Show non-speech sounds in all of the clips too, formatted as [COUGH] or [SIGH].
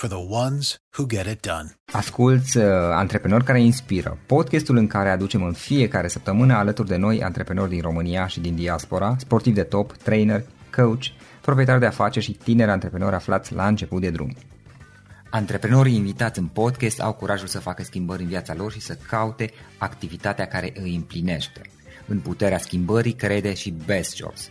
for the ones who get it done. Asculți uh, Antreprenori care inspiră, podcastul în care aducem în fiecare săptămână alături de noi antreprenori din România și din diaspora, sportivi de top, trainer, coach, proprietari de afaceri și tineri antreprenori aflați la început de drum. Antreprenorii invitați în podcast au curajul să facă schimbări în viața lor și să caute activitatea care îi împlinește. În puterea schimbării crede și Best Jobs,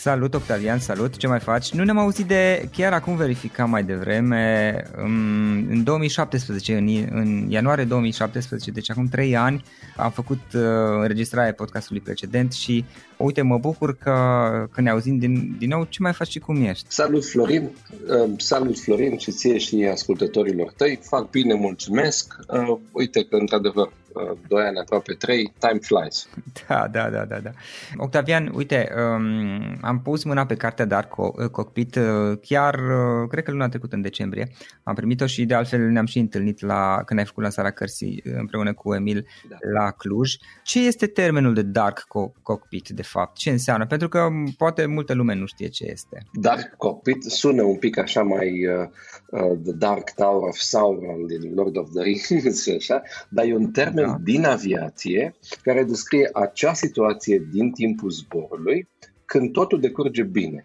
Salut Octavian, salut, ce mai faci? Nu ne-am auzit de, chiar acum verificam mai devreme, în 2017, în, în ianuarie 2017, deci acum 3 ani, am făcut uh, înregistrarea podcastului precedent și uite, mă bucur că, că ne auzim din, din nou. Ce mai faci și cum ești? Salut Florin, uh, salut Florin și ție și ascultătorilor tăi, fac bine, mulțumesc. Uh, uite că într-adevăr Uh, doi ani, aproape trei, time flies. Da, da, da, da. da. Octavian, uite, um, am pus mâna pe cartea Dark uh, Cockpit uh, chiar, uh, cred că luna trecută, în decembrie. Am primit-o și de altfel ne-am și întâlnit la, când ai făcut lansarea cărții uh, împreună cu Emil da. la Cluj. Ce este termenul de Dark Cockpit, de fapt? Ce înseamnă? Pentru că poate multă lume nu știe ce este. Dark Cockpit sună un pic așa mai uh, uh, The Dark Tower of Sauron din Lord of the Rings și [LAUGHS] așa, dar e un termen da. din aviație care descrie acea situație din timpul zborului când totul decurge bine.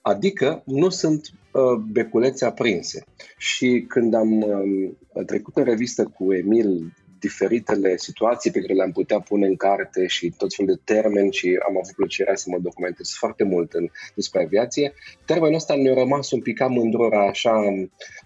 Adică nu sunt uh, beculețe aprinse. Și când am uh, trecut în revistă cu Emil diferitele situații pe care le-am putea pune în carte și tot felul de termeni și am avut plăcerea să mă documentez foarte mult în, despre aviație, termenul ăsta mi-a rămas un pic cam îndrora așa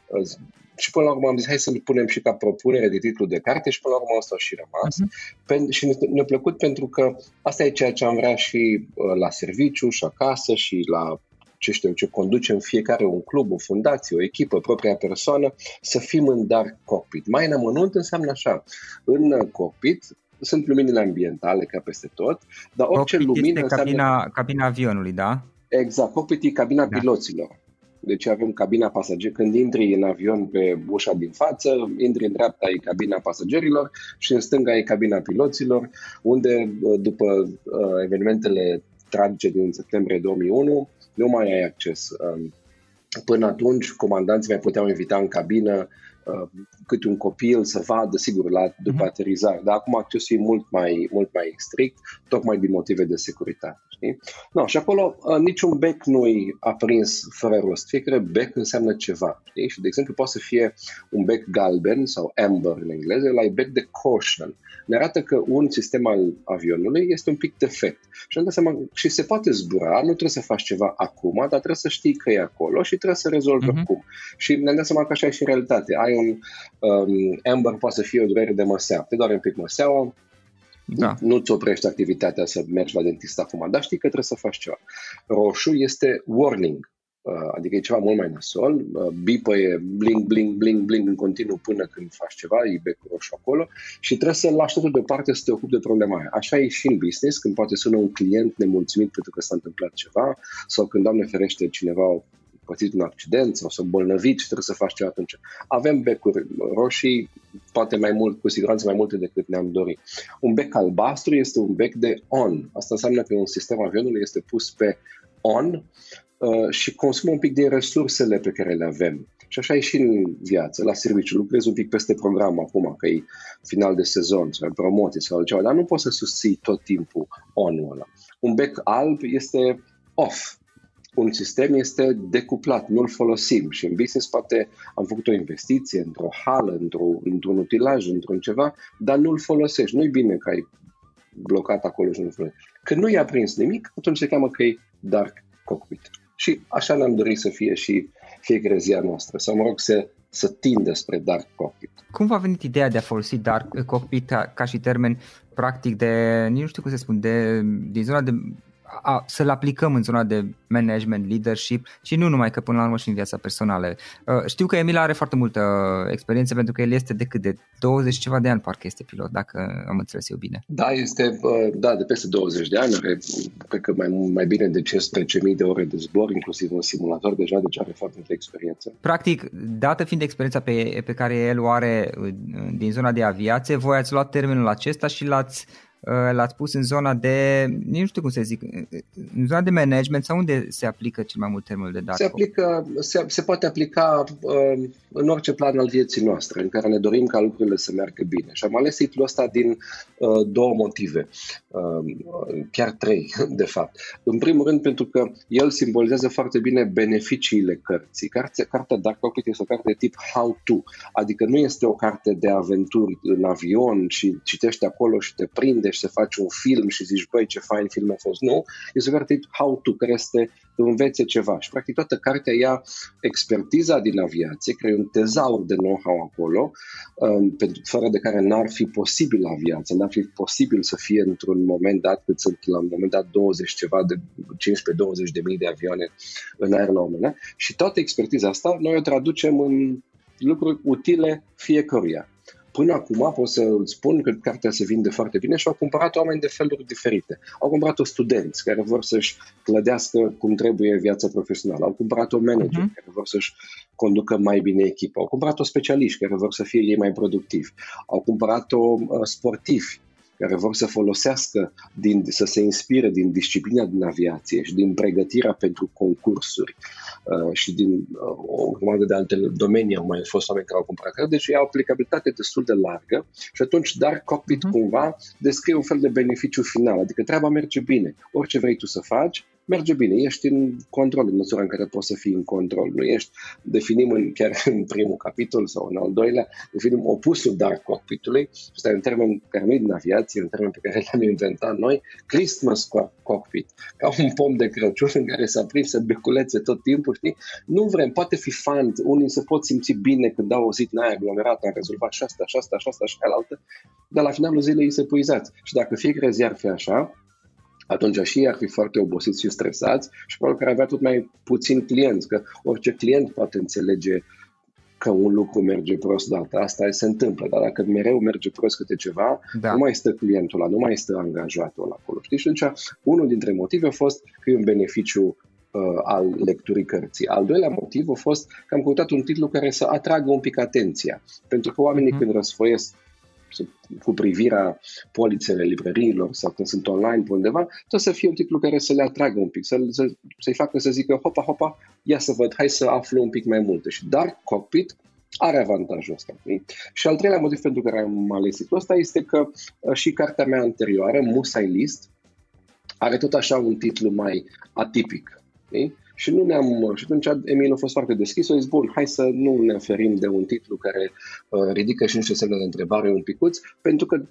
uh, și până la urmă am zis hai să-l punem și ca propunere de titlu de carte și până la urmă asta a și rămas. Uh-huh. și ne-a plăcut pentru că asta e ceea ce am vrea și uh, la serviciu și acasă și la ce știu ce conducem fiecare un club, o fundație, o echipă, propria persoană, să fim în dark cockpit. Mai în amănunt înseamnă așa, în cockpit sunt luminile ambientale ca peste tot, dar orice cockpit lumină este cabina, înseamnă... cabina avionului, da? Exact, cockpit e cabina da. piloților. Deci avem cabina pasager. Când intri în avion pe ușa din față, intri în dreapta e cabina pasagerilor și în stânga e cabina piloților, unde după uh, evenimentele tragice din septembrie 2001 nu mai ai acces. Um, până atunci, comandanții mai puteau invita în cabină uh, câte un copil să vadă, sigur, la, după uh-huh. aterizare. Dar acum accesul e mult mai, mult mai strict, tocmai din motive de securitate. Știi? No, și acolo uh, niciun bec nu e aprins fără rost. Fiecare bec înseamnă ceva. Știi? Și, de exemplu, poate să fie un bec galben sau amber în engleză, la bec de caution. Ne arată că un sistem al avionului este un pic defect. Și, am dat seama, și se poate zbura, nu trebuie să faci ceva acum, dar trebuie să știi că e acolo și trebuie să rezolvi uh-huh. cum. Și ne-am dat seama că așa e și în realitate. Ai un um, amber, poate să fie o durere de măsea. Te doare un pic măseaua, da. Nu-ți oprești activitatea să mergi la dentist acum, dar știi că trebuie să faci ceva. Roșu este warning, uh, adică e ceva mult mai nasol, uh, bipă e bling, bling, bling, bling în continuu până când faci ceva, e becul roșu acolo și trebuie să-l lași totul deoparte să te ocupi de problema aia. Așa e și în business, când poate sună un client nemulțumit pentru că s-a întâmplat ceva sau când, Doamne ferește, cineva pățit un accident sau să bolnăvit și trebuie să faci ceva atunci. Avem becuri roșii, poate mai mult, cu siguranță mai multe decât ne-am dorit. Un bec albastru este un bec de on. Asta înseamnă că un sistem avionului este pus pe on uh, și consumă un pic din resursele pe care le avem. Și așa e și în viață, la serviciu. Lucrezi un pic peste program acum, că e final de sezon sau promoție sau altceva, dar nu poți să susții tot timpul on ăla. Un bec alb este off, un sistem este decuplat, nu-l folosim și în business poate am făcut o investiție într-o hală, într-o, într-un utilaj, într-un ceva, dar nu-l folosești. Nu-i bine că ai blocat acolo și nu-l folosești. Când nu i-a prins nimic, atunci se cheamă că e dark cockpit. Și așa ne-am dorit să fie și fiecare zi a noastră, sau mă rog să, să tindă spre dark cockpit. Cum v-a venit ideea de a folosi dark cockpit ca, ca și termen practic de, nu știu cum să spun, de, din zona de a, să-l aplicăm în zona de management, leadership și nu numai că până la urmă și în viața personală. Uh, știu că Emil are foarte multă experiență pentru că el este de cât de 20 ceva de ani parcă este pilot, dacă am înțeles eu bine. Da, este da, de peste 20 de ani, are cred că mai, mai bine de 15.000 de ore de zbor, inclusiv un simulator deja, deci are foarte multă experiență. Practic, dată fiind experiența pe, pe care el o are uh, din zona de aviație, voi ați luat termenul acesta și l-ați Uh, l-ați pus în zona de, nu știu cum să zic, în zona de management sau unde se aplică cel mai mult termenul de date? Se, aplică, se, se poate aplica uh, în orice plan al vieții noastre în care ne dorim ca lucrurile să meargă bine. Și am ales titlul ăsta din uh, două motive, uh, chiar trei, [LAUGHS] de fapt. În primul rând pentru că el simbolizează foarte bine beneficiile cărții. Carte, cartea Dark Cockpit este o carte de tip how to, adică nu este o carte de aventuri în avion și citești acolo și te prinde și să faci un film și zici, băi, ce fain film a fost. Nu, este o carte how to, care este învețe ceva. Și practic toată cartea ia expertiza din aviație, care e un tezaur de know-how acolo, um, pentru, fără de care n-ar fi posibil aviația, n-ar fi posibil să fie într-un moment dat, cât sunt la un moment dat 20 ceva de 15-20 de mii de avioane în aer la un Și toată expertiza asta noi o traducem în lucruri utile fiecăruia. Până acum pot să îți spun că cartea se vinde foarte bine și au cumpărat oameni de feluri diferite. Au cumpărat-o studenți care vor să-și clădească cum trebuie viața profesională. Au cumpărat-o manager uh-huh. care vor să-și conducă mai bine echipa. Au cumpărat-o specialiști care vor să fie ei mai productivi. Au cumpărat-o uh, sportivi care vor să folosească, din, să se inspire din disciplina din aviație și din pregătirea pentru concursuri uh, și din uh, o grămadă de alte domenii au mai fost oameni care au cumpărat deci e o aplicabilitate destul de largă și atunci dar cockpit uh-huh. cumva descrie un fel de beneficiu final, adică treaba merge bine. Orice vrei tu să faci, merge bine, ești în control în măsura în care poți să fii în control. Nu ești, definim în, chiar în primul capitol sau în al doilea, definim opusul dark cockpitului, ăsta e un termen care nu e din aviație, un termen pe care l-am inventat noi, Christmas cockpit, ca un pom de Crăciun în care s-a prins să beculețe tot timpul, știi? Nu vrem, poate fi fan, unii se pot simți bine când au auzit n-aia aglomerat, am rezolvat și asta, și asta, și asta, și altă, dar la finalul zilei se puizați. Și dacă fiecare zi ar fi așa, atunci și ei ar fi foarte obosiți și stresați și probabil că ar avea tot mai puțin clienți, că orice client poate înțelege că un lucru merge prost data asta, se întâmplă, dar dacă mereu merge prost câte ceva, da. nu mai stă clientul ăla, nu mai stă angajatul ăla acolo. Știi? Și atunci, unul dintre motive a fost că e un beneficiu uh, al lecturii cărții. Al doilea motiv a fost că am căutat un titlu care să atragă un pic atenția. Pentru că oamenii mm-hmm. când răsfoiesc cu privirea polițele librăriilor sau când sunt online pe undeva, tot să fie un titlu care să le atragă un pic, să, să, să-i facă să zică hopa, hopa, ia să văd, hai să aflu un pic mai multe. Și Dark Cockpit are avantajul ăsta. Și al treilea motiv pentru care am ales titlul ăsta este că uh, și cartea mea anterioară, Musai List, are tot așa un titlu mai atipic. Știi? Și nu ne-am, și atunci Emil a fost foarte deschis, a zis, bun, hai să nu ne oferim de un titlu care uh, ridică și niște semne de întrebare un picuț, pentru că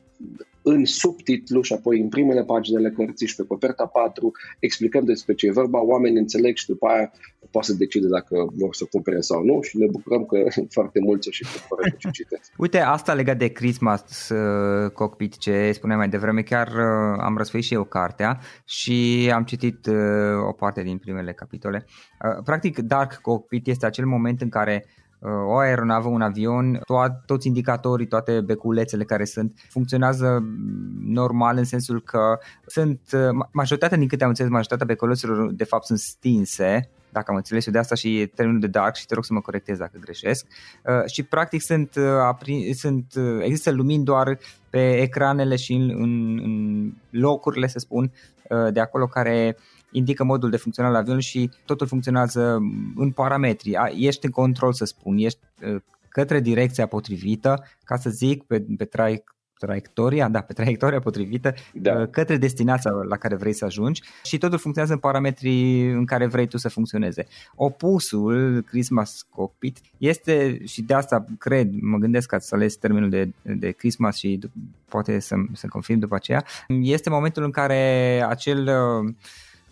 în subtitlu și apoi în primele pagini ale cărții și pe coperta 4 explicăm despre ce e vorba, oamenii înțeleg și după aia poate să decide dacă vor să cumpere sau nu și ne bucurăm că [LAUGHS] foarte mulți și cumpără ce citesc. [LAUGHS] Uite, asta legat de Christmas uh, Cockpit, ce spuneam mai devreme, chiar uh, am răsfăit și eu cartea și am citit uh, o parte din primele capitole. Uh, practic, Dark Cockpit este acel moment în care o aeronavă, un avion, to- toți indicatorii, toate beculețele care sunt, funcționează normal în sensul că sunt, majoritatea din câte am înțeles, majoritatea beculețelor de fapt sunt stinse, dacă am înțeles eu de asta și termenul de dark și te rog să mă corectez dacă greșesc uh, și practic sunt, uh, apri, sunt uh, există lumini doar pe ecranele și în, în, în locurile, să spun, uh, de acolo care indică modul de funcționare al avionului și totul funcționează în parametri. Ești în control, să spun, ești uh, către direcția potrivită, ca să zic, pe, pe trai, traiectoria, da, pe traiectoria potrivită da. Uh, către destinația la care vrei să ajungi și totul funcționează în parametrii în care vrei tu să funcționeze. Opusul, Christmas Cockpit, este și de asta cred, mă gândesc că să ales termenul de, de Christmas și poate să, să confirm după aceea, este momentul în care acel uh,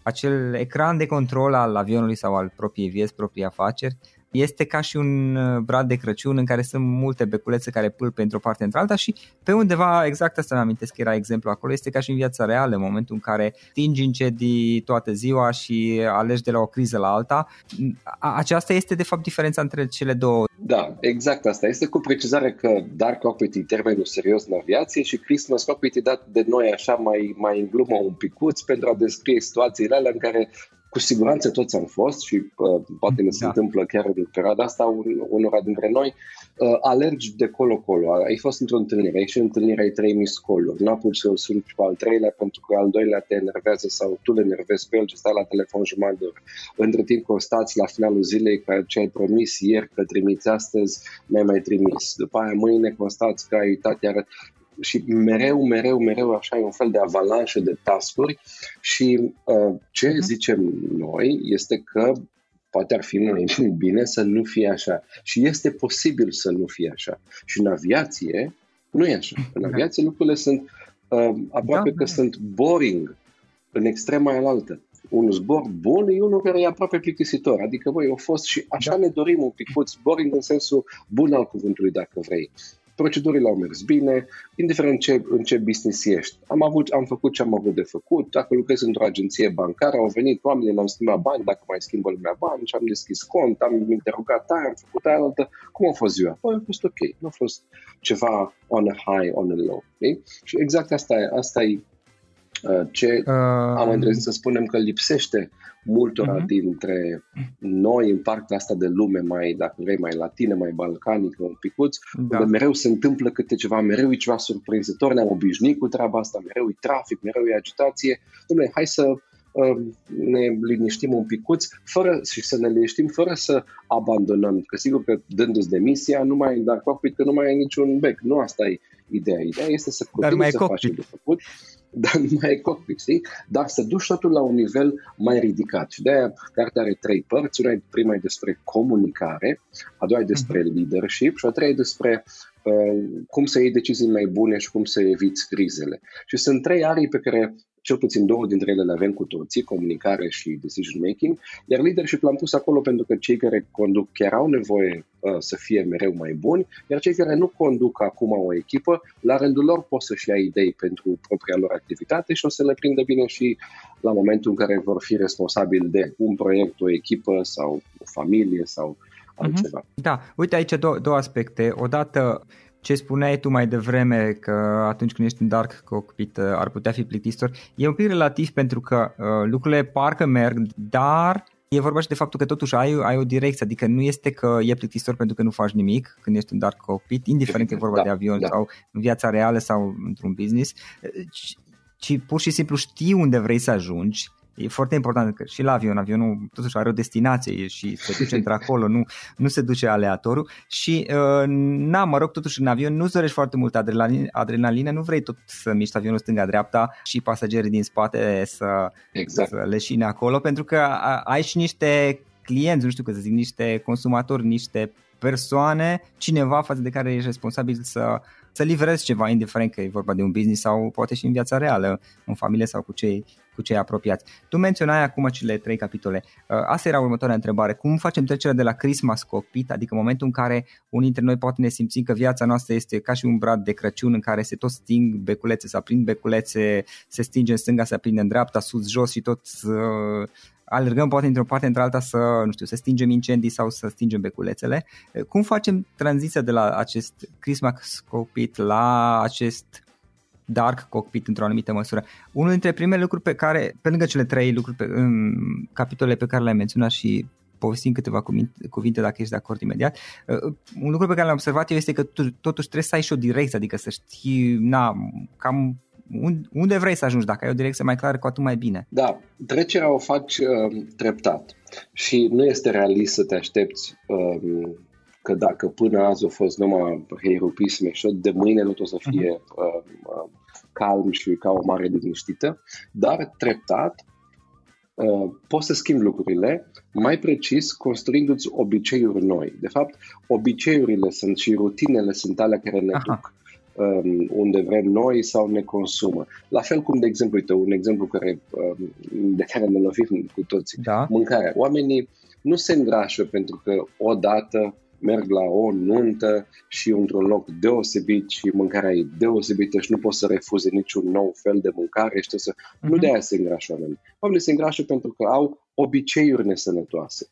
acel ecran de control al avionului sau al propriei vieți, proprii afaceri, este ca și un uh, brad de Crăciun în care sunt multe beculețe care pâlpe într-o parte într-alta și pe undeva, exact asta mi amintesc că era exemplu acolo, este ca și în viața reală, în momentul în care tingi incendii toată ziua și alegi de la o criză la alta. Aceasta este de fapt diferența între cele două. Da, exact asta. Este cu precizare că Dark Cockpit e termenul serios în aviație și Christmas Cockpit e dat de noi așa mai, mai în glumă un picuț pentru a descrie situațiile alea în care cu siguranță toți am fost și uh, poate ne se da. întâmplă chiar în perioada asta un, unora dintre noi, uh, alergi de colo-colo. Ai fost într-o întâlnire, ai și în întâlnire, ai trei miscoluri, nu apuci să sunt pe al treilea pentru că al doilea te enervează sau tu le enervezi pe el și stai la telefon jumătate de oră. Între timp constați la finalul zilei că ce ai promis ieri că trimiți astăzi, n-ai mai trimis. După aia mâine constați că ai uitat iar și mereu, mereu, mereu așa e un fel de avalanșă de tascuri și uh, ce uh-huh. zicem noi este că poate ar fi mai [LAUGHS] bine să nu fie așa. Și este posibil să nu fie așa. Și în aviație nu e așa. În da. aviație lucrurile sunt uh, aproape da, că da. sunt boring în extrema aia Un zbor bun e unul care e aproape plictisitor. Adică, voi, au fost și așa da. ne dorim un picuț boring în sensul bun al cuvântului, dacă vrei procedurile au mers bine, indiferent ce, în ce business ești. Am, avut, am făcut ce am avut de făcut, dacă lucrez într-o agenție bancară, au venit oamenii, mi-am schimbat bani, dacă mai schimbă lumea bani și am deschis cont, am interogat aia, am făcut aia altă. Cum a fost ziua? Păi a fost ok, nu a fost ceva on a high, on a low. Okay? Și exact asta e, asta e uh, ce uh, am îndrăznit să spunem că lipsește multora uh-huh. dintre noi în partea asta de lume mai, dacă vrei, mai latine, mai balcanică, un picuț, da. unde mereu se întâmplă câte ceva, mereu e ceva surprinzător, ne-am obișnuit cu treaba asta, mereu e trafic, mereu e agitație. Dom'le, hai să uh, ne liniștim un picuț fără, și să ne liniștim fără să abandonăm. Că sigur că dându-ți demisia, nu mai dar cockpit, că nu mai ai niciun bec. Nu asta e ideea. Ideea este să continui să faci de făcut [LAUGHS] dar nu mai e cockpit, știi? Dar să duci totul la un nivel mai ridicat. Și de-aia cartea are trei părți. Una e prima e despre comunicare, a doua e despre mhm. leadership și a treia e despre uh, cum să iei decizii mai bune și cum să eviți crizele. Și sunt trei arii pe care cel puțin două dintre ele le avem cu toții, comunicare și decision making, iar leadership l-am pus acolo pentru că cei care conduc chiar au nevoie uh, să fie mereu mai buni, iar cei care nu conduc acum o echipă, la rândul lor pot să-și ia idei pentru propria lor activitate și o să le prindă bine și la momentul în care vor fi responsabili de un proiect, o echipă sau o familie sau mhm. altceva. Da, uite aici două, două aspecte. Odată ce spuneai tu mai devreme că atunci când ești în dark cockpit uh, ar putea fi plictisitor, e un pic relativ pentru că uh, lucrurile parcă merg, dar e vorba și de faptul că totuși ai, ai o direcție, adică nu este că e plictisitor pentru că nu faci nimic când ești în dark cockpit, indiferent că e vorba da, de avion da. sau în viața reală sau într-un business, ci, ci pur și simplu știi unde vrei să ajungi E foarte important că și la avion, avionul totuși are o destinație și se duce într-acolo, [LAUGHS] nu, nu se duce aleatoriu și uh, na, mă rog, totuși în avion nu-ți dorești foarte mult adrenalină, adrenalină, nu vrei tot să miști avionul stânga-dreapta și pasagerii din spate să, exact. să leșine acolo, pentru că ai și niște clienți, nu știu că să zic, niște consumatori, niște persoane, cineva față de care ești responsabil să, să livrezi ceva, indiferent că e vorba de un business sau poate și în viața reală, în familie sau cu cei, cu cei apropiați. Tu menționai acum cele trei capitole. Uh, asta era următoarea întrebare. Cum facem trecerea de la Christmas cockpit, adică momentul în care unii dintre noi poate ne simțim că viața noastră este ca și un brad de Crăciun în care se tot sting beculețe, se aprind beculețe, se stinge în stânga, se aprinde în dreapta, sus, jos și tot uh, alergăm poate într-o parte într-alta să, nu știu, să stingem incendii sau să stingem beculețele. Cum facem tranziția de la acest Christmas cockpit la acest dark cockpit într-o anumită măsură. Unul dintre primele lucruri pe care, pe lângă cele trei lucruri, pe, în capitole pe care le-ai menționat și povestim câteva cuvinte, cuvinte dacă ești de acord imediat. Uh, un lucru pe care l-am observat eu este că tu, totuși trebuie să ai și o direcție, adică să știi, na, cam unde vrei să ajungi, dacă ai o direcție mai clară, cu atât mai bine. Da, trecerea o faci uh, treptat și nu este realist să te aștepți uh, că dacă până azi a fost numai heirupisme și de mâine nu o să fie uh-huh. uh, uh, calm și ca o mare liniștită, dar treptat uh, poți să schimbi lucrurile, mai precis construindu-ți obiceiuri noi. De fapt, obiceiurile sunt și rutinele sunt alea care ne Aha. duc um, unde vrem noi sau ne consumă. La fel cum, de exemplu, uite, un exemplu care, um, de care ne lovim cu toții, da. mâncarea. Oamenii nu se îngrașă pentru că odată merg la o nuntă și într-un loc deosebit și mâncarea e deosebită și nu poți să refuze niciun nou fel de mâncare și să... Uh-huh. Nu mhm. de aia se îngrașă oamenii. Oamenii se îngrașă pentru că au obiceiuri nesănătoase.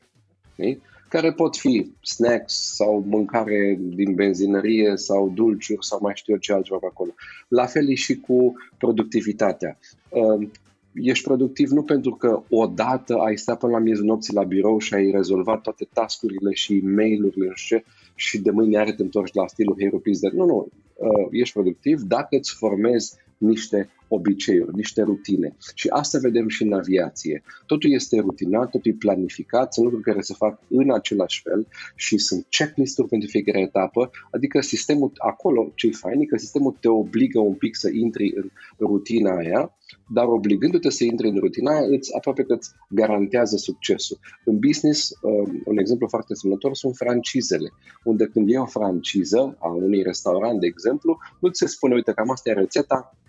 Știi? Care pot fi snacks sau mâncare din benzinărie sau dulciuri sau mai știu eu ce altceva acolo. La fel e și cu productivitatea. Ehm, ești productiv nu pentru că odată ai stat până la miezul nopții la birou și ai rezolvat toate tascurile și mail-urile și, și de mâine are te întorci la stilul Hero Peace. Nu, nu, ehm, ești productiv dacă îți formezi niște obiceiuri, niște rutine. Și asta vedem și în aviație. Totul este rutinat, totul e planificat, sunt lucruri care se fac în același fel și sunt checklist-uri pentru fiecare etapă, adică sistemul acolo, ce e fain, e că sistemul te obligă un pic să intri în rutina aia, dar obligându-te să intri în rutina aia, îți, aproape că îți garantează succesul. În business, um, un exemplu foarte semnător sunt francizele, unde când e o franciză a unui restaurant, de exemplu, nu ți se spune, uite, cam asta e rețeta, Uh,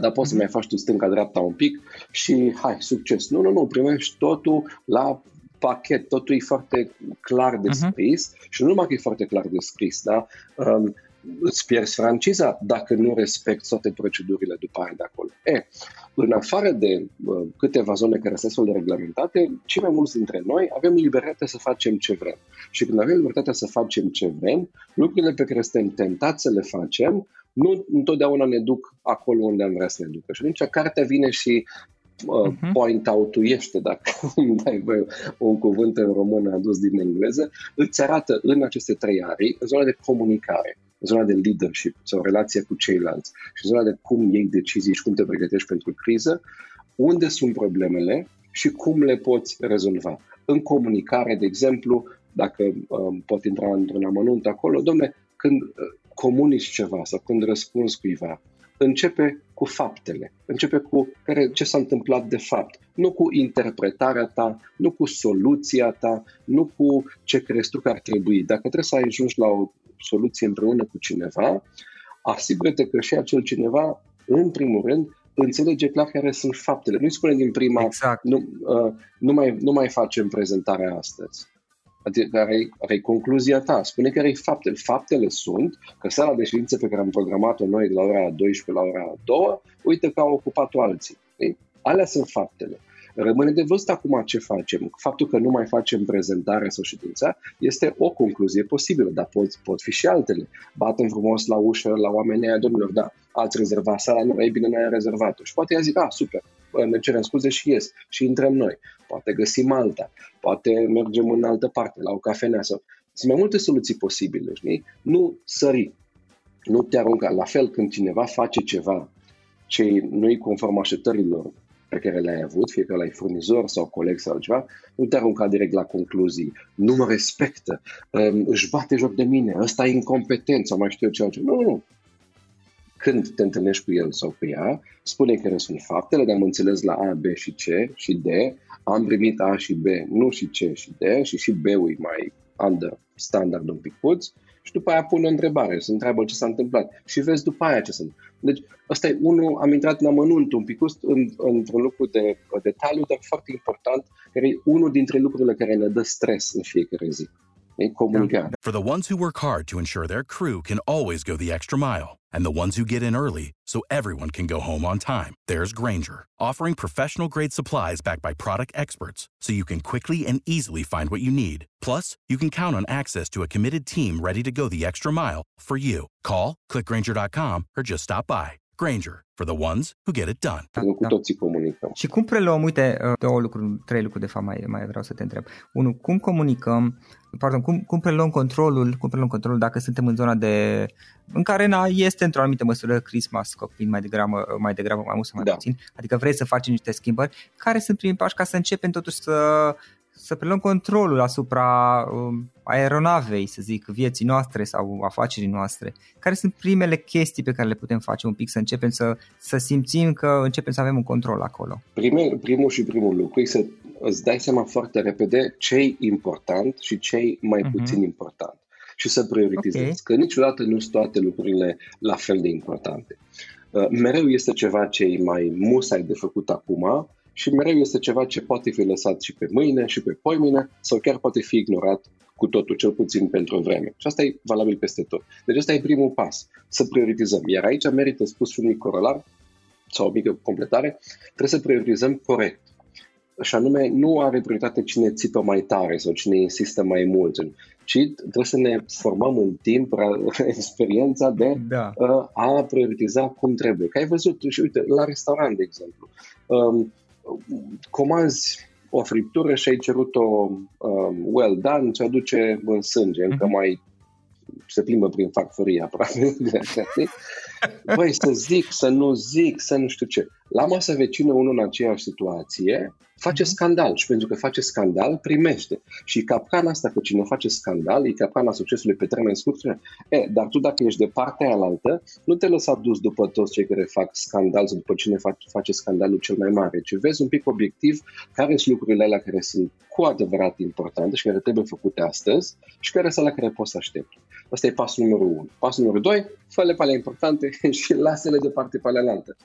dar poți să mai faci tu stânga-dreapta un pic și hai, succes. Nu, nu, nu, primești totul la pachet, totul e foarte clar descris uh-huh. și nu numai că e foarte clar descris, da? Um, îți pierzi franciza dacă nu respecti toate procedurile după aia de acolo. E, în afară de uh, câteva zone care sunt astfel de reglementate, cei mai mulți dintre noi avem libertatea să facem ce vrem. Și când avem libertatea să facem ce vrem, lucrurile pe care suntem tentați să le facem, nu întotdeauna ne duc acolo unde am vrea să ne ducă. Și atunci cartea vine și uh, uh-huh. point out-uiește, dacă [LAUGHS] îmi dai voi un cuvânt în română adus din engleză, îți arată în aceste trei arii, în zona de comunicare, în zona de leadership sau relația cu ceilalți și în zona de cum iei decizii și cum te pregătești pentru criză, unde sunt problemele și cum le poți rezolva. În comunicare, de exemplu, dacă um, pot intra într-un amănunt acolo, domne, când uh, comunici ceva sau când răspunzi cuiva, începe cu faptele, începe cu care, ce s-a întâmplat de fapt, nu cu interpretarea ta, nu cu soluția ta, nu cu ce crezi tu că ar trebui. Dacă trebuie să ajungi la o soluție împreună cu cineva, asigură-te că și acel cineva, în primul rând, înțelege clar care sunt faptele. Nu-i spune din prima, exact. nu, uh, nu, mai, nu mai facem prezentarea astăzi. Adică care e, care e concluzia ta? Spune care e faptele. Faptele sunt că sala de ședințe pe care am programat-o noi de la ora 12 la ora 2, uite că au ocupat-o alții. Ei? Alea sunt faptele. Rămâne de văzut acum ce facem. Faptul că nu mai facem prezentarea sau ședința este o concluzie posibilă, dar pot, pot fi și altele. Batem frumos la ușă la oamenii aia, domnilor, da, ați rezervat sala, nu, ei bine, n-ai rezervat-o. Și poate ea zic, ah, super, ne cerem scuze și ies și intrăm noi. Poate găsim alta, poate mergem în altă parte, la o cafenea sau... Sunt mai multe soluții posibile, știi? Nu sări, nu te arunca. La fel când cineva face ceva ce nu-i conform așteptărilor pe care le-ai avut, fie că l-ai furnizor sau coleg sau altceva, nu te arunca direct la concluzii. Nu mă respectă, um, își bate joc de mine, ăsta e incompetent sau mai știu eu ce altceva. Nu, nu, când te întâlnești cu el sau cu ea, spune care sunt faptele, dar am înțeles la A, B și C și D, am primit A și B, nu și C și D, și și B-ul e mai under standard un pic puț, și după aia pune o întrebare, se întreabă ce s-a întâmplat și vezi după aia ce sunt. Deci ăsta e unul, am intrat în amănunt un pic în, într-un lucru de detaliu, dar foarte important, care e unul dintre lucrurile care ne dă stres în fiecare zi. For the ones who work hard to ensure their crew can always go the extra mile, and the ones who get in early so everyone can go home on time, there's Granger, offering professional grade supplies backed by product experts so you can quickly and easily find what you need. Plus, you can count on access to a committed team ready to go the extra mile for you. Call, clickgranger.com, or just stop by. Granger, for the ones who get it done. Cu toții comunicăm. Și cum preluăm, uite, uh, două lucruri, trei lucruri de fapt mai, mai vreau să te întreb. Unu, cum comunicăm pardon, cum, cum preluăm controlul, cum preluăm controlul dacă suntem în zona de, în care na, este într-o anumită măsură Christmas cockpit mai degrabă, mai degrabă mai mult sau mai da. puțin, adică vrei să faci niște schimbări, care sunt primii pași ca să începem totuși să să preluăm controlul asupra um, aeronavei, să zic, vieții noastre sau afacerii noastre. Care sunt primele chestii pe care le putem face un pic să începem să, să simțim că începem să avem un control acolo? Primul, primul și primul lucru e să îți dai seama foarte repede ce e important și ce e mai uh-huh. puțin important și să prioritizezi. Okay. Că niciodată nu sunt toate lucrurile la fel de importante. Uh, mereu este ceva ce e mai musai de făcut acum și mereu este ceva ce poate fi lăsat și pe mâine și pe poimâine sau chiar poate fi ignorat cu totul, cel puțin pentru o vreme. Și asta e valabil peste tot. Deci asta e primul pas, să prioritizăm. Iar aici merită spus un mic corolar sau o mică completare, trebuie să prioritizăm corect. Și anume, nu are prioritate cine țipă mai tare sau cine insistă mai mult, ci trebuie să ne formăm în timp [LAUGHS] experiența de da. uh, a prioritiza cum trebuie. Că ai văzut, și uite, la restaurant, de exemplu, um, comanzi o friptură și ai cerut-o um, well done, ți aduce în sânge, încă mhm. mai se plimbă prin factorie aproape. [LAUGHS] Băi, să zic, să nu zic, să nu știu ce. La masă vecină, unul în aceeași situație, face mhm. scandal și pentru că face scandal, primește. Și capcana asta că cine face scandal, e capcana succesului pe termen scurt. E, dar tu dacă ești de partea aia altă, nu te lăsa dus după toți cei care fac scandal sau după cine face, face scandalul cel mai mare, ci vezi un pic obiectiv care sunt lucrurile alea care sunt cu adevărat importante și care trebuie făcute astăzi și care sunt la care poți să aștepți. Asta e pasul numărul 1. Pasul numărul 2, fă-le pe alea importante [LAUGHS] și lasă-le departe pe alea altă.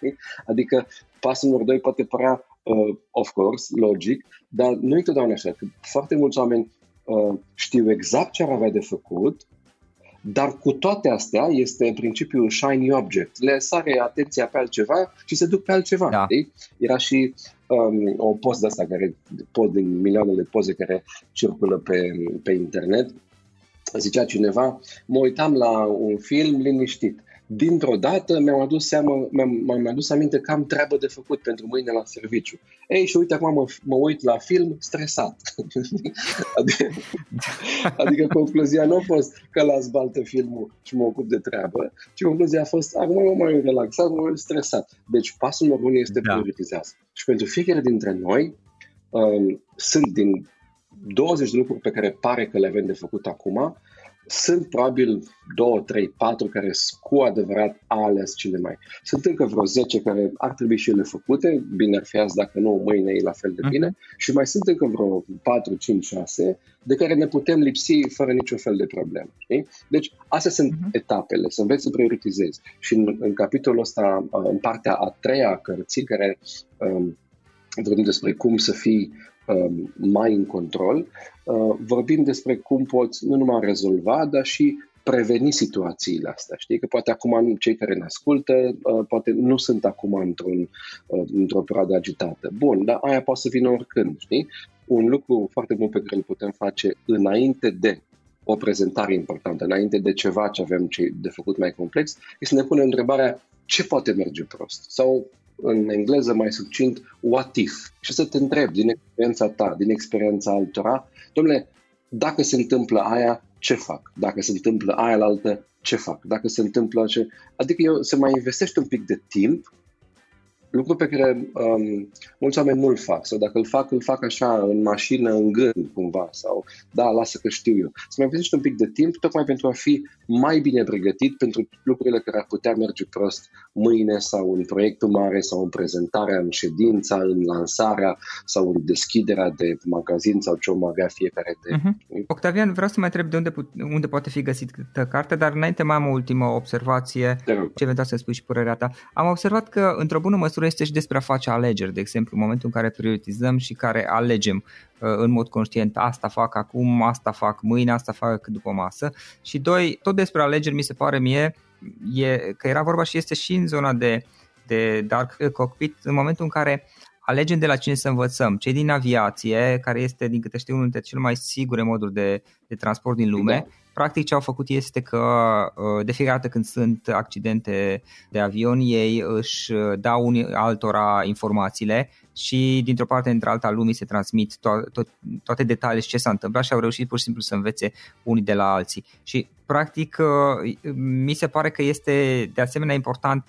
Adică pasul numărul 2 poate părea uh, of course, logic, dar nu e totdeauna așa. Că foarte mulți oameni uh, știu exact ce ar avea de făcut, dar cu toate astea este în principiu shiny object. Le sare atenția pe altceva și se duc pe altceva. Da. Era și um, o post de asta, care, pod din milioanele de poze care circulă pe, pe internet. Zicea cineva, mă uitam la un film liniștit dintr-o dată mi-am adus, seama, mi-am, mi-am adus aminte că am treabă de făcut pentru mâine la serviciu. Ei, și uite, acum mă, mă uit la film stresat. [LAUGHS] adică, adică concluzia nu a fost că las baltă filmul și mă ocup de treabă, ci concluzia a fost, acum mă mai relaxat, mă mai stresat. Deci pasul numărul unu este da. prioritizează. Și pentru fiecare dintre noi um, sunt din 20 de lucruri pe care pare că le avem de făcut acum, sunt probabil 2, 3, 4 care sunt cu adevărat ales cele mai. Sunt încă vreo 10 care ar trebui și ele făcute, bine ar fi azi, dacă nu, mâine e la fel de bine, uh-huh. și mai sunt încă vreo 4, 5, 6 de care ne putem lipsi fără niciun fel de problemă. Știi? Deci, astea sunt uh-huh. etapele, să înveți să prioritizezi. Și în, în capitolul ăsta, în partea a treia a cărții, care um, vorbim despre cum să fii Um, mai în control, uh, vorbim despre cum poți nu numai rezolva, dar și preveni situațiile astea. Știi că poate acum cei care ne ascultă, uh, poate nu sunt acum într-un, uh, într-o perioadă agitată. Bun, dar aia poate să vină oricând, știi? Un lucru foarte bun pe care îl putem face înainte de o prezentare importantă, înainte de ceva ce avem de făcut mai complex, este să ne punem întrebarea ce poate merge prost sau în engleză mai succint, what if? Și să te întrebi din experiența ta, din experiența altora, domnule, dacă se întâmplă aia, ce fac? Dacă se întâmplă aia la altă, ce fac? Dacă se întâmplă ce... Adică eu să mai investești un pic de timp lucru pe care um, mulți oameni nu-l fac sau dacă îl fac, îl fac așa în mașină, în gând cumva sau da, lasă că știu eu. Să mai investești un pic de timp tocmai pentru a fi mai bine pregătit pentru lucrurile care ar putea merge prost mâine sau în proiectul mare sau în prezentarea, în ședința, în lansarea sau în deschiderea de magazin sau ce o avea fiecare de... Uh-huh. Octavian, vreau să mai întreb de unde, unde poate fi găsită carte, dar înainte mai am o ultimă observație, ce eventual să spui și părerea ta. Am observat că, într-o bună măsură, este și despre a face alegeri, de exemplu, în momentul în care prioritizăm și care alegem uh, în mod conștient asta fac acum, asta fac mâine, asta fac după masă. Și doi, tot despre alegeri mi se pare mie e, că era vorba și este și în zona de, de dark cockpit în momentul în care alegem de la cine să învățăm. Cei din aviație, care este, din câte știu, unul dintre cele mai sigure moduri de, de transport din lume, da. practic ce au făcut este că uh, de fiecare dată când sunt accidente de avion, ei își dau unii altora informațiile și dintr-o parte într alta lumii se transmit to- to- toate detaliile și ce s-a întâmplat și au reușit pur și simplu să învețe unii de la alții. Și practic uh, mi se pare că este de asemenea important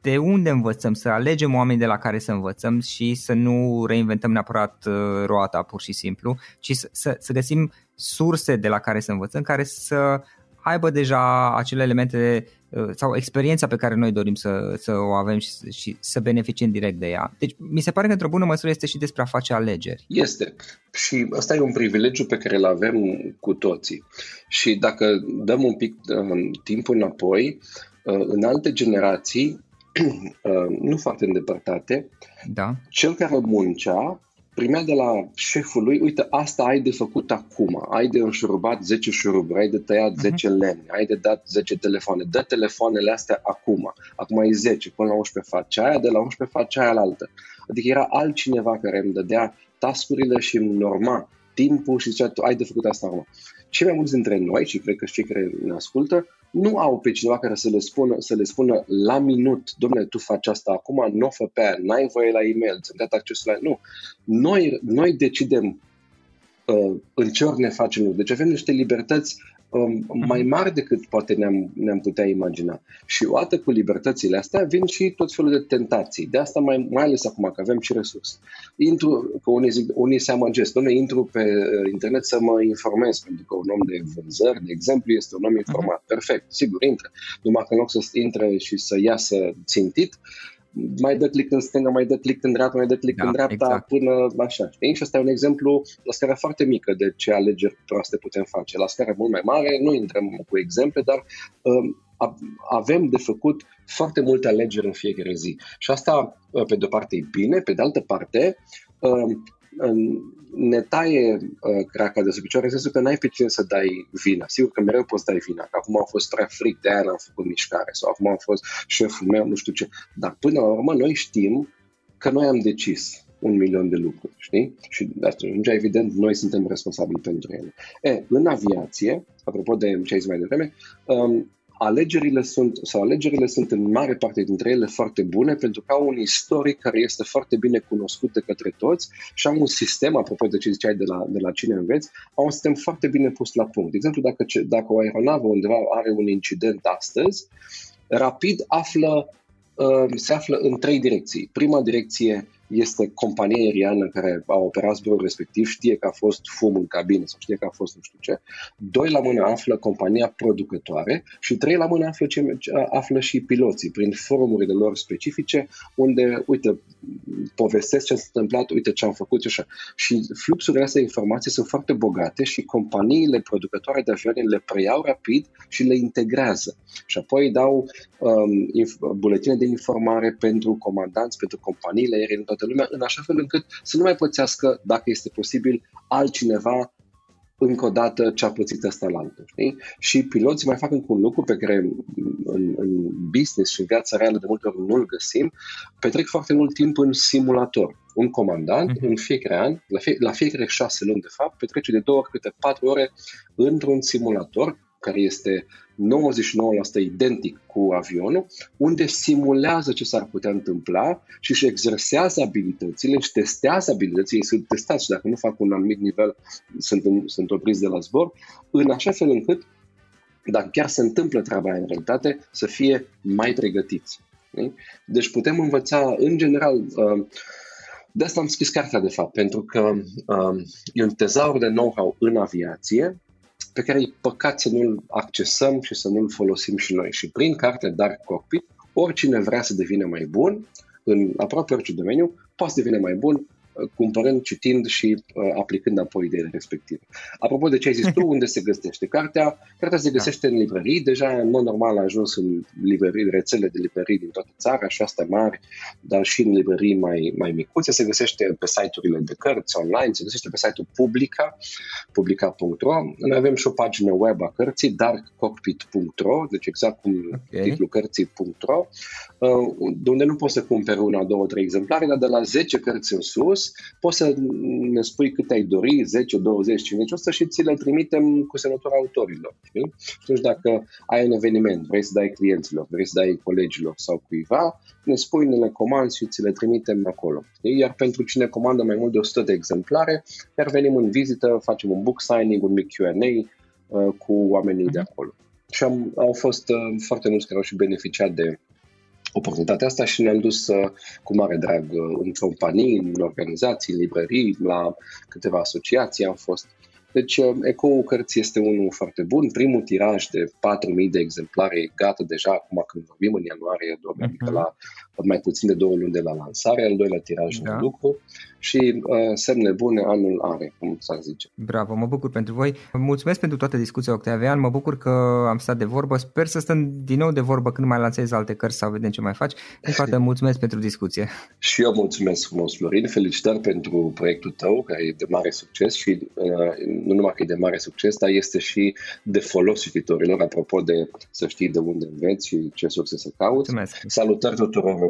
de unde învățăm, să alegem oameni de la care să învățăm și să nu reinventăm neapărat uh, roata pur și simplu, ci să, să, să găsim surse de la care să învățăm, care să aibă deja acele elemente uh, sau experiența pe care noi dorim să, să o avem și, și să beneficiem direct de ea. Deci mi se pare că într-o bună măsură este și despre a face alegeri. Este. Și ăsta e un privilegiu pe care îl avem cu toții. Și dacă dăm un pic um, timp înapoi, uh, în alte generații, uh, [CLEARS THROAT] nu foarte îndepărtate, da. cel care muncea primea de la șeful lui, uite, asta ai de făcut acum, ai de înșurubat 10 șuruburi, ai de tăiat 10 uh-huh. lemni, ai de dat 10 telefoane, dă telefoanele astea acum, acum ai 10, până la 11 faci aia, de la 11 faci aia la altă. Adică era altcineva care îmi dădea tascurile și îmi norma timpul și zicea, tu ai de făcut asta acum. Cei mai mulți dintre noi, și cred că și cei care ne ascultă, nu au pe cineva care să le spună, să le spună la minut, domnule, tu faci asta acum, nu o fă pe aia, n-ai voie la e-mail, ți-am dat accesul la... Nu. Noi, noi decidem uh, în ce ori ne facem Deci avem niște libertăți um, mai mari decât poate ne-am, ne-am putea imagina. Și o dată cu libertățile astea vin și tot felul de tentații. De asta mai, mai ales acum că avem și resurse. Intru, că unii, zic, unii se amăgesc, domnule, intru pe uh, internet să mă informez, pentru că un om de vânzări, de exemplu, este un om informat. Perfect, sigur, intră. Numai că în loc să intre și să iasă țintit, mai dă click în stânga, mai dă click în dreapta, mai dă click da, în dreapta, exact. până așa. Știi? Și asta e un exemplu la scară foarte mică de ce alegeri proaste putem face. La scară mult mai mare, nu intrăm cu exemple, dar um, avem de făcut foarte multe alegeri în fiecare zi. Și asta, uh, pe de-o parte, e bine, pe de altă parte, um, ne taie uh, craca de sub picioare în sensul că n-ai pe cine să dai vina. Sigur că mereu poți dai vina, că acum a fost trafic, de aia n-am făcut mișcare sau acum a fost șeful meu, nu știu ce. Dar până la urmă noi știm că noi am decis un milion de lucruri, știi? Și atunci, evident, noi suntem responsabili pentru ele. E, în aviație, apropo de ce ai zis mai devreme, um, alegerile sunt, sau alegerile sunt în mare parte dintre ele foarte bune pentru că au un istoric care este foarte bine cunoscut de către toți și au un sistem, apropo de ce ziceai de la, de la cine înveți, au un sistem foarte bine pus la punct. De exemplu, dacă, dacă o aeronavă undeva are un incident astăzi, rapid află, uh, se află în trei direcții. Prima direcție este compania aeriană care a operat zborul respectiv, știe că a fost fum în cabină sau știe că a fost nu știu ce. Doi la mână află compania producătoare și trei la mână află, ce, află și piloții prin forumurile lor specifice unde, uite, povestesc ce s-a întâmplat, uite ce am făcut și așa. Și fluxurile astea de informații sunt foarte bogate și companiile producătoare de avioane le preiau rapid și le integrează. Și apoi dau um, buletine de informare pentru comandanți, pentru companiile aeriene, toată lumea, în așa fel încât să nu mai pățească, dacă este posibil, altcineva încă o dată ce a pățit ăsta la altul. Știi? Și piloții mai fac încă un lucru pe care în, în business și în viața reală de multe ori nu-l găsim, petrec foarte mult timp în simulator. Un comandant uh-huh. în fiecare an, la, fie, la fiecare șase luni de fapt, petrece de două ori câte patru ore într-un simulator care este 99% identic cu avionul, unde simulează ce s-ar putea întâmpla și își exersează abilitățile, își testează abilitățile, ei sunt testați și dacă nu fac un anumit nivel, sunt, sunt opriți de la zbor, în așa fel încât, dacă chiar se întâmplă treaba în realitate, să fie mai pregătiți. Deci putem învăța, în general, uh, de asta am scris cartea, de fapt, pentru că uh, e un tezaur de know-how în aviație pe care e păcat să nu-l accesăm și să nu-l folosim și noi. Și prin cartea Dark Cockpit, oricine vrea să devină mai bun, în aproape orice domeniu, poate să devine mai bun cumpărând, citind și aplicând apoi ideile respective. Apropo de ce ai zis tu, [LAUGHS] unde se găsește cartea? Cartea se găsește da. în librării, deja în mod normal a ajuns în librării, rețele de librării din toată țara, și astea mari, dar și în librării mai, mai micuțe. Se găsește pe site-urile de cărți online, se găsește pe site-ul Publica, publica.ro. Noi avem și o pagină web a cărții, darkcockpit.ro, deci exact cum okay. titlul cărții.ro, de unde nu poți să cumperi una, două, trei exemplare, dar de la 10 cărți în sus poți să ne spui cât ai dori, 10, 20, 50, 100 și ți le trimitem cu semnătura autorilor. Știi? Și atunci dacă ai un eveniment, vrei să dai clienților, vrei să dai colegilor sau cuiva, ne spui, ne le comanzi și ți le trimitem acolo. Știi? Iar pentru cine comandă mai mult de 100 de exemplare, iar venim în vizită, facem un book signing, un mic Q&A uh, cu oamenii de mhm. acolo. Și am, au fost uh, foarte mulți care au și beneficiat de oportunitatea asta și ne-am dus uh, cu mare drag uh, în companii, în organizații, în librării, la câteva asociații am fost. Deci uh, ecoul cărții este unul foarte bun. Primul tiraj de 4.000 de exemplare e gata deja acum când vorbim în ianuarie 2000, uh-huh. la mai puțin de două luni de la lansare, al doilea tiraj da. de lucru și uh, semne bune anul are, cum s-ar zice. Bravo, mă bucur pentru voi. Mulțumesc pentru toată discuția, Octavian. Mă bucur că am stat de vorbă. Sper să stăm din nou de vorbă când mai lansezi alte cărți sau vedem ce mai faci. Încă o dată [LAUGHS] mulțumesc pentru discuție. Și eu mulțumesc frumos, Florin. Felicitări pentru proiectul tău, care e de mare succes și uh, nu numai că e de mare succes, dar este și de folos cititorilor, apropo de să știi de unde înveți și ce surse să cauți. Mulțumesc. Salutări tuturor uh,